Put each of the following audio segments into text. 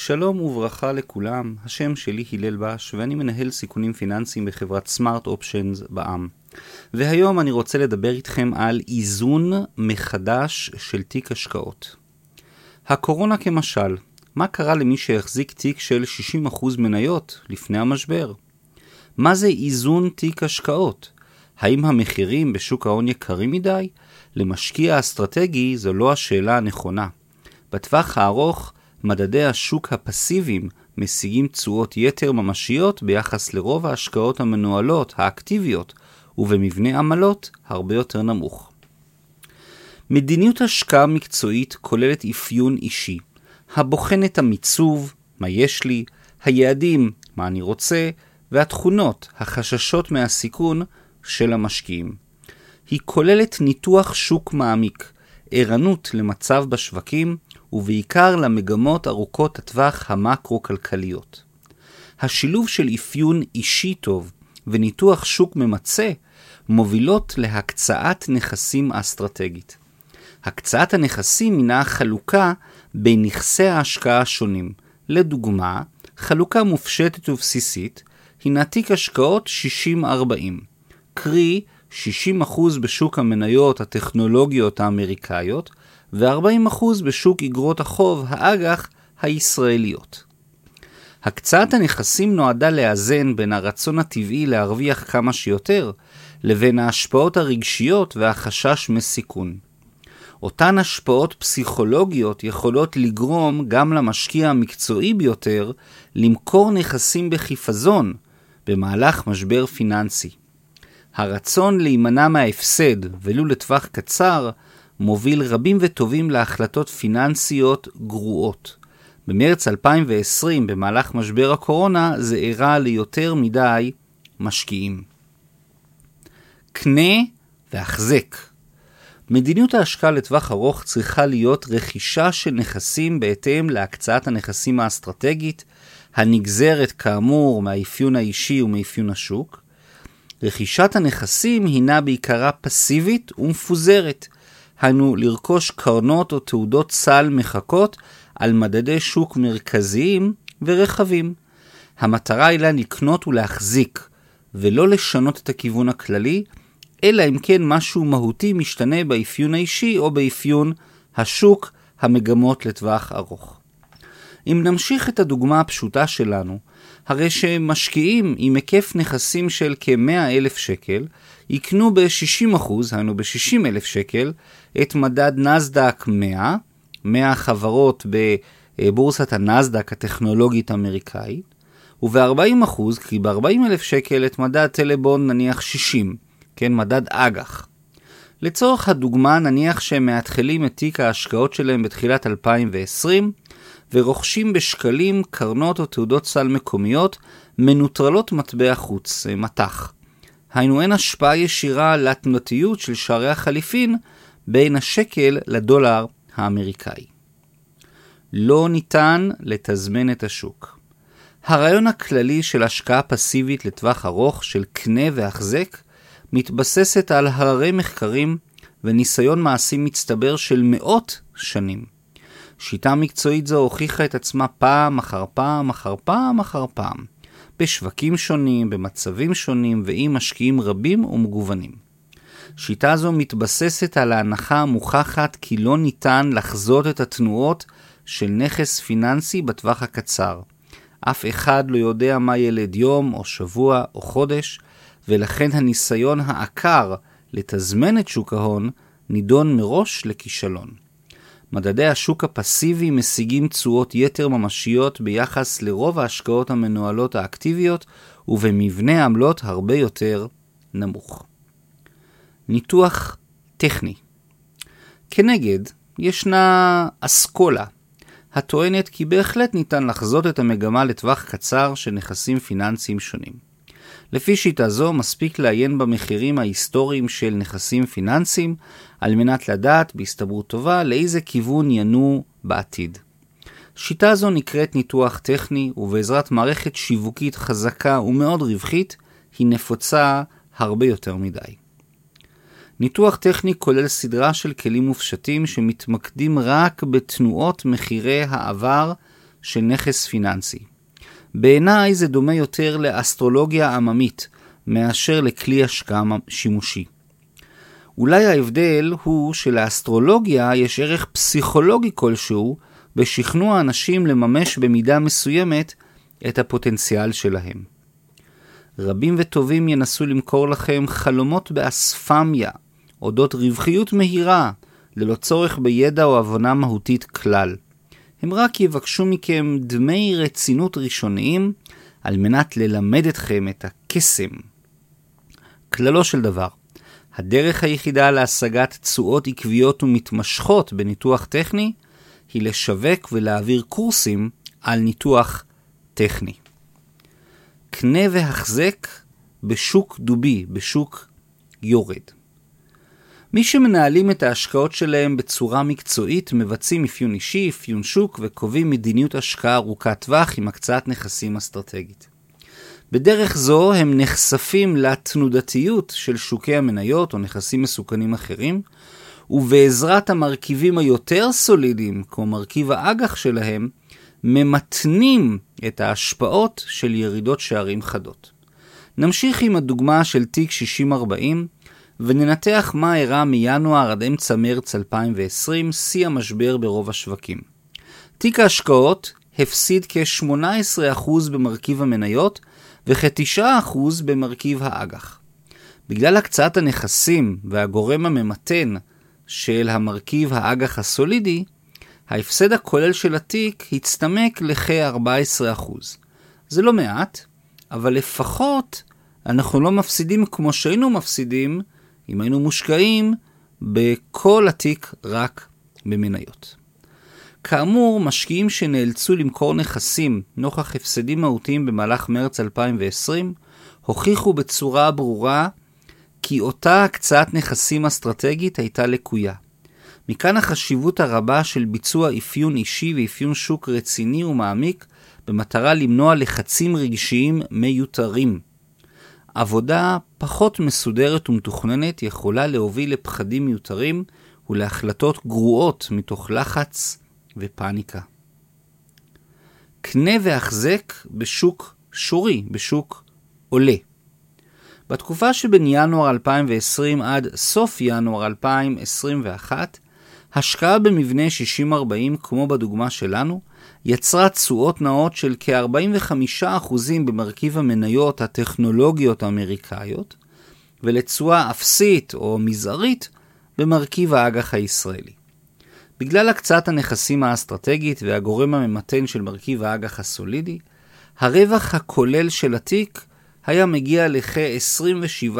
שלום וברכה לכולם, השם שלי הלל בש ואני מנהל סיכונים פיננסיים בחברת סמארט אופשנס בע"מ. והיום אני רוצה לדבר איתכם על איזון מחדש של תיק השקעות. הקורונה כמשל, מה קרה למי שהחזיק תיק של 60% מניות לפני המשבר? מה זה איזון תיק השקעות? האם המחירים בשוק ההון יקרים מדי? למשקיע אסטרטגי זו לא השאלה הנכונה. בטווח הארוך, מדדי השוק הפסיביים משיגים תשואות יתר ממשיות ביחס לרוב ההשקעות המנוהלות, האקטיביות, ובמבנה עמלות הרבה יותר נמוך. מדיניות השקעה מקצועית כוללת אפיון אישי, הבוחן את המיצוב, מה יש לי, היעדים, מה אני רוצה, והתכונות, החששות מהסיכון של המשקיעים. היא כוללת ניתוח שוק מעמיק, ערנות למצב בשווקים, ובעיקר למגמות ארוכות הטווח המקרו-כלכליות. השילוב של אפיון אישי טוב וניתוח שוק ממצה מובילות להקצאת נכסים אסטרטגית. הקצאת הנכסים הינה חלוקה בין נכסי ההשקעה השונים. לדוגמה, חלוקה מופשטת ובסיסית הינה תיק השקעות 60-40, קרי 60% בשוק המניות הטכנולוגיות האמריקאיות ו-40% בשוק אגרות החוב האג"ח הישראליות. הקצאת הנכסים נועדה לאזן בין הרצון הטבעי להרוויח כמה שיותר, לבין ההשפעות הרגשיות והחשש מסיכון. אותן השפעות פסיכולוגיות יכולות לגרום גם למשקיע המקצועי ביותר למכור נכסים בחיפזון במהלך משבר פיננסי. הרצון להימנע מההפסד, ולו לטווח קצר, מוביל רבים וטובים להחלטות פיננסיות גרועות. במרץ 2020, במהלך משבר הקורונה, זה אירע ליותר מדי משקיעים. קנה והחזק. מדיניות ההשקעה לטווח ארוך צריכה להיות רכישה של נכסים בהתאם להקצאת הנכסים האסטרטגית, הנגזרת כאמור מהאפיון האישי ומאפיון השוק. רכישת הנכסים הינה בעיקרה פסיבית ומפוזרת, היינו לרכוש קרנות או תעודות סל מחכות על מדדי שוק מרכזיים ורחבים. המטרה היא לה לקנות ולהחזיק, ולא לשנות את הכיוון הכללי, אלא אם כן משהו מהותי משתנה באפיון האישי או באפיון השוק, המגמות לטווח ארוך. אם נמשיך את הדוגמה הפשוטה שלנו, הרי שמשקיעים עם היקף נכסים של כ-100 אלף שקל, יקנו ב-60%, היינו ב-60 אלף שקל, את מדד נסדק 100, 100 חברות בבורסת הנסדק הטכנולוגית האמריקאית, וב-40%, כי ב-40 אלף שקל את מדד טלבון נניח 60, כן, מדד אג"ח. לצורך הדוגמה, נניח שהם מאתחלים את תיק ההשקעות שלהם בתחילת 2020, ורוכשים בשקלים קרנות או תעודות סל מקומיות מנוטרלות מטבע חוץ, מטח. היינו אין השפעה ישירה לתנותיות של שערי החליפין בין השקל לדולר האמריקאי. לא ניתן לתזמן את השוק. הרעיון הכללי של השקעה פסיבית לטווח ארוך של קנה והחזק מתבססת על הררי מחקרים וניסיון מעשי מצטבר של מאות שנים. שיטה מקצועית זו הוכיחה את עצמה פעם אחר פעם אחר פעם אחר פעם, בשווקים שונים, במצבים שונים ועם משקיעים רבים ומגוונים. שיטה זו מתבססת על ההנחה המוכחת כי לא ניתן לחזות את התנועות של נכס פיננסי בטווח הקצר. אף אחד לא יודע מה ילד יום או שבוע או חודש, ולכן הניסיון העקר לתזמן את שוק ההון נידון מראש לכישלון. מדדי השוק הפסיבי משיגים תשואות יתר ממשיות ביחס לרוב ההשקעות המנוהלות האקטיביות ובמבנה עמלות הרבה יותר נמוך. ניתוח טכני כנגד, ישנה אסכולה, הטוענת כי בהחלט ניתן לחזות את המגמה לטווח קצר של נכסים פיננסיים שונים. לפי שיטה זו מספיק לעיין במחירים ההיסטוריים של נכסים פיננסיים על מנת לדעת בהסתברות טובה לאיזה כיוון ינועו בעתיד. שיטה זו נקראת ניתוח טכני ובעזרת מערכת שיווקית חזקה ומאוד רווחית היא נפוצה הרבה יותר מדי. ניתוח טכני כולל סדרה של כלים מופשטים שמתמקדים רק בתנועות מחירי העבר של נכס פיננסי. בעיניי זה דומה יותר לאסטרולוגיה עממית מאשר לכלי השקעה שימושי. אולי ההבדל הוא שלאסטרולוגיה יש ערך פסיכולוגי כלשהו בשכנוע אנשים לממש במידה מסוימת את הפוטנציאל שלהם. רבים וטובים ינסו למכור לכם חלומות באספמיה, אודות רווחיות מהירה, ללא צורך בידע או הבנה מהותית כלל. הם רק יבקשו מכם דמי רצינות ראשוניים על מנת ללמד אתכם את הקסם. כללו של דבר, הדרך היחידה להשגת תשואות עקביות ומתמשכות בניתוח טכני היא לשווק ולהעביר קורסים על ניתוח טכני. קנה והחזק בשוק דובי, בשוק יורד. מי שמנהלים את ההשקעות שלהם בצורה מקצועית מבצעים אפיון אישי, אפיון שוק וקובעים מדיניות השקעה ארוכת טווח עם הקצאת נכסים אסטרטגית. בדרך זו הם נחשפים לתנודתיות של שוקי המניות או נכסים מסוכנים אחרים, ובעזרת המרכיבים היותר סולידיים, כמו מרכיב האג"ח שלהם, ממתנים את ההשפעות של ירידות שערים חדות. נמשיך עם הדוגמה של תיק 6040 וננתח מה אירע מינואר עד אמצע מרץ 2020, שיא המשבר ברוב השווקים. תיק ההשקעות הפסיד כ-18% במרכיב המניות וכ-9% במרכיב האג"ח. בגלל הקצאת הנכסים והגורם הממתן של המרכיב האג"ח הסולידי, ההפסד הכולל של התיק הצטמק לכ-14%. זה לא מעט, אבל לפחות אנחנו לא מפסידים כמו שהיינו מפסידים אם היינו מושקעים בכל התיק רק במניות. כאמור, משקיעים שנאלצו למכור נכסים נוכח הפסדים מהותיים במהלך מרץ 2020, הוכיחו בצורה ברורה כי אותה הקצאת נכסים אסטרטגית הייתה לקויה. מכאן החשיבות הרבה של ביצוע אפיון אישי ואפיון שוק רציני ומעמיק במטרה למנוע לחצים רגשיים מיותרים. עבודה פחות מסודרת ומתוכננת יכולה להוביל לפחדים מיותרים ולהחלטות גרועות מתוך לחץ ופאניקה. קנה והחזק בשוק שורי, בשוק עולה. בתקופה שבין ינואר 2020 עד סוף ינואר 2021, השקעה במבנה 60-40, כמו בדוגמה שלנו, יצרה תשואות נאות של כ-45% במרכיב המניות הטכנולוגיות האמריקאיות, ולתשואה אפסית או מזערית במרכיב האג"ח הישראלי. בגלל הקצאת הנכסים האסטרטגית והגורם הממתן של מרכיב האג"ח הסולידי, הרווח הכולל של התיק היה מגיע לכ-27%.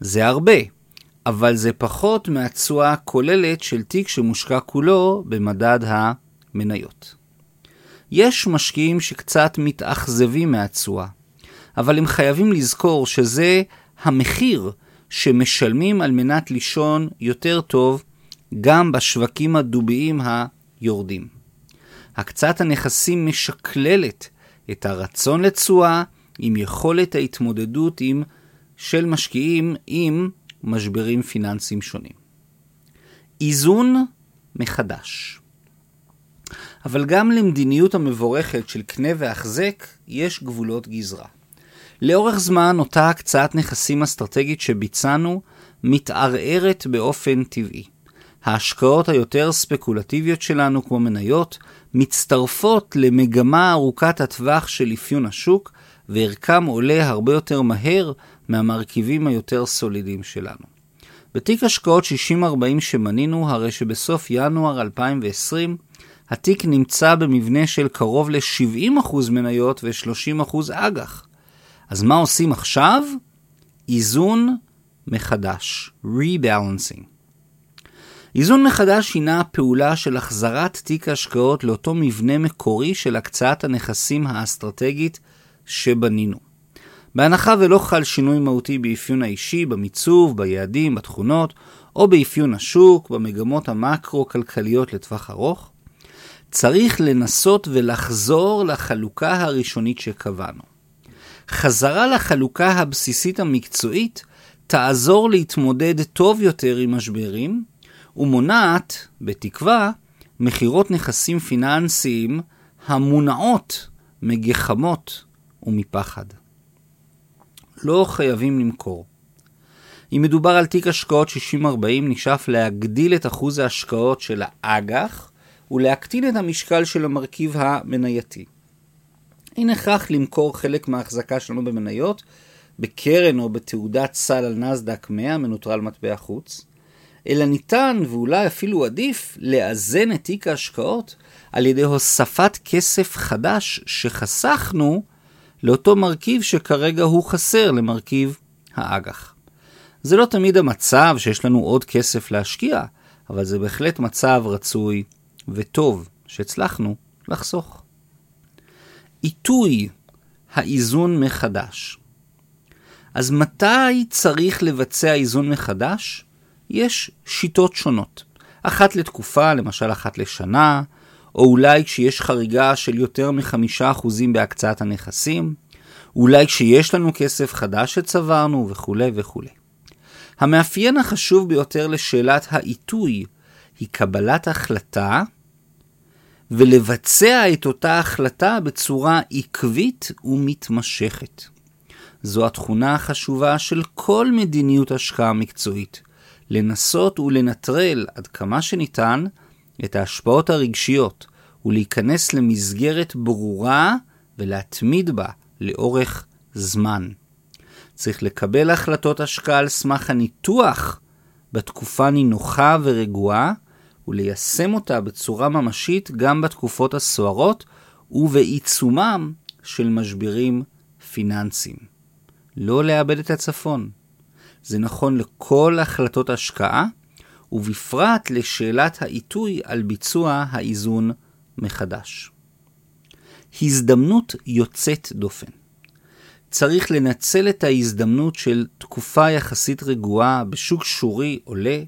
זה הרבה, אבל זה פחות מהתשואה הכוללת של תיק שמושקע כולו במדד המניות. יש משקיעים שקצת מתאכזבים מהתשואה, אבל הם חייבים לזכור שזה המחיר שמשלמים על מנת לישון יותר טוב גם בשווקים הדוביים היורדים. הקצאת הנכסים משקללת את הרצון לתשואה עם יכולת ההתמודדות עם, של משקיעים עם משברים פיננסיים שונים. איזון מחדש. אבל גם למדיניות המבורכת של קנה והחזק יש גבולות גזרה. לאורך זמן אותה הקצאת נכסים אסטרטגית שביצענו מתערערת באופן טבעי. ההשקעות היותר ספקולטיביות שלנו, כמו מניות, מצטרפות למגמה ארוכת הטווח של אפיון השוק, וערכם עולה הרבה יותר מהר מהמרכיבים היותר סולידיים שלנו. בתיק השקעות 60-40 שמנינו, הרי שבסוף ינואר 2020, התיק נמצא במבנה של קרוב ל-70% מניות ו-30% אג"ח. אז מה עושים עכשיו? איזון מחדש, rebalancing. איזון מחדש הינה פעולה של החזרת תיק ההשקעות לאותו מבנה מקורי של הקצאת הנכסים האסטרטגית שבנינו. בהנחה ולא חל שינוי מהותי באפיון האישי, במיצוב, ביעדים, בתכונות, או באפיון השוק, במגמות המקרו-כלכליות לטווח ארוך, צריך לנסות ולחזור לחלוקה הראשונית שקבענו. חזרה לחלוקה הבסיסית המקצועית תעזור להתמודד טוב יותר עם משברים, ומונעת, בתקווה, מכירות נכסים פיננסיים המונעות מגחמות ומפחד. לא חייבים למכור. אם מדובר על תיק השקעות 60-40, נשאף להגדיל את אחוז ההשקעות של האג"ח ולהקטין את המשקל של המרכיב המנייתי. אין הכרח למכור חלק מההחזקה שלנו במניות בקרן או בתעודת סל על נסדק 100 מנוטרל מטבע חוץ, אלא ניתן ואולי אפילו עדיף לאזן את תיק ההשקעות על ידי הוספת כסף חדש שחסכנו לאותו מרכיב שכרגע הוא חסר למרכיב האג"ח. זה לא תמיד המצב שיש לנו עוד כסף להשקיע, אבל זה בהחלט מצב רצוי וטוב שהצלחנו לחסוך. עיתוי האיזון מחדש. אז מתי צריך לבצע איזון מחדש? יש שיטות שונות. אחת לתקופה, למשל אחת לשנה, או אולי כשיש חריגה של יותר מחמישה אחוזים בהקצאת הנכסים, אולי כשיש לנו כסף חדש שצברנו וכולי וכולי. המאפיין החשוב ביותר לשאלת העיתוי היא קבלת החלטה ולבצע את אותה החלטה בצורה עקבית ומתמשכת. זו התכונה החשובה של כל מדיניות השקעה מקצועית, לנסות ולנטרל עד כמה שניתן את ההשפעות הרגשיות ולהיכנס למסגרת ברורה ולהתמיד בה לאורך זמן. צריך לקבל החלטות השקעה על סמך הניתוח בתקופה נינוחה ורגועה, וליישם אותה בצורה ממשית גם בתקופות הסוערות ובעיצומם של משברים פיננסיים. לא לאבד את הצפון. זה נכון לכל החלטות השקעה, ובפרט לשאלת העיתוי על ביצוע האיזון מחדש. הזדמנות יוצאת דופן. צריך לנצל את ההזדמנות של תקופה יחסית רגועה בשוק שורי עולה,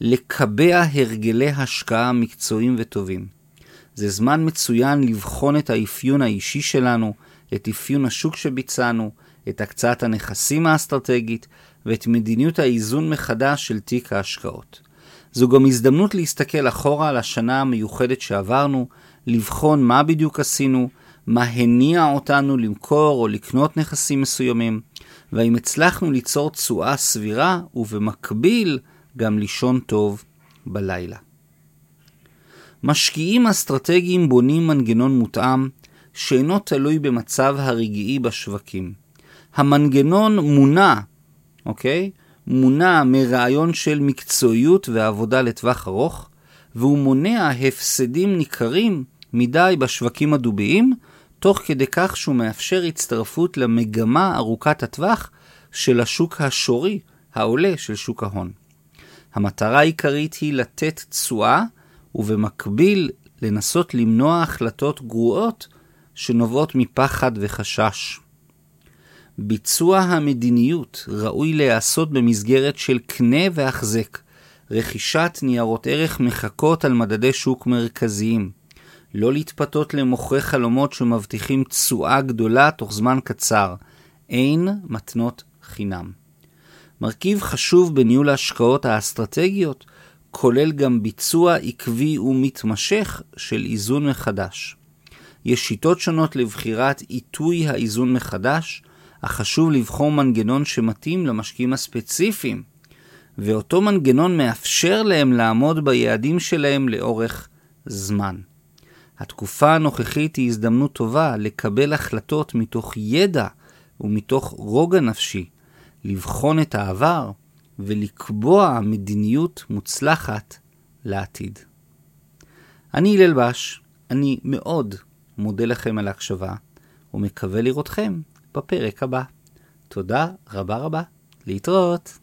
לקבע הרגלי השקעה מקצועיים וטובים. זה זמן מצוין לבחון את האפיון האישי שלנו, את אפיון השוק שביצענו, את הקצאת הנכסים האסטרטגית ואת מדיניות האיזון מחדש של תיק ההשקעות. זו גם הזדמנות להסתכל אחורה על השנה המיוחדת שעברנו, לבחון מה בדיוק עשינו, מה הניע אותנו למכור או לקנות נכסים מסוימים, והאם הצלחנו ליצור תשואה סבירה ובמקביל גם לישון טוב בלילה. משקיעים אסטרטגיים בונים מנגנון מותאם שאינו תלוי במצב הרגעי בשווקים. המנגנון מונע, אוקיי? מונע מרעיון של מקצועיות ועבודה לטווח ארוך, והוא מונע הפסדים ניכרים מדי בשווקים הדוביים, תוך כדי כך שהוא מאפשר הצטרפות למגמה ארוכת הטווח של השוק השורי, העולה של שוק ההון. המטרה העיקרית היא לתת תשואה, ובמקביל לנסות למנוע החלטות גרועות שנובעות מפחד וחשש. ביצוע המדיניות ראוי להיעשות במסגרת של קנה והחזק, רכישת ניירות ערך מחכות על מדדי שוק מרכזיים, לא להתפתות למוכרי חלומות שמבטיחים תשואה גדולה תוך זמן קצר, אין מתנות חינם. מרכיב חשוב בניהול ההשקעות האסטרטגיות כולל גם ביצוע עקבי ומתמשך של איזון מחדש. יש שיטות שונות לבחירת עיתוי האיזון מחדש, אך חשוב לבחור מנגנון שמתאים למשקיעים הספציפיים, ואותו מנגנון מאפשר להם לעמוד ביעדים שלהם לאורך זמן. התקופה הנוכחית היא הזדמנות טובה לקבל החלטות מתוך ידע ומתוך רוגע נפשי, לבחון את העבר ולקבוע מדיניות מוצלחת לעתיד. אני הלל בש, אני מאוד מודה לכם על ההקשבה, ומקווה לראותכם בפרק הבא. תודה רבה רבה, להתראות.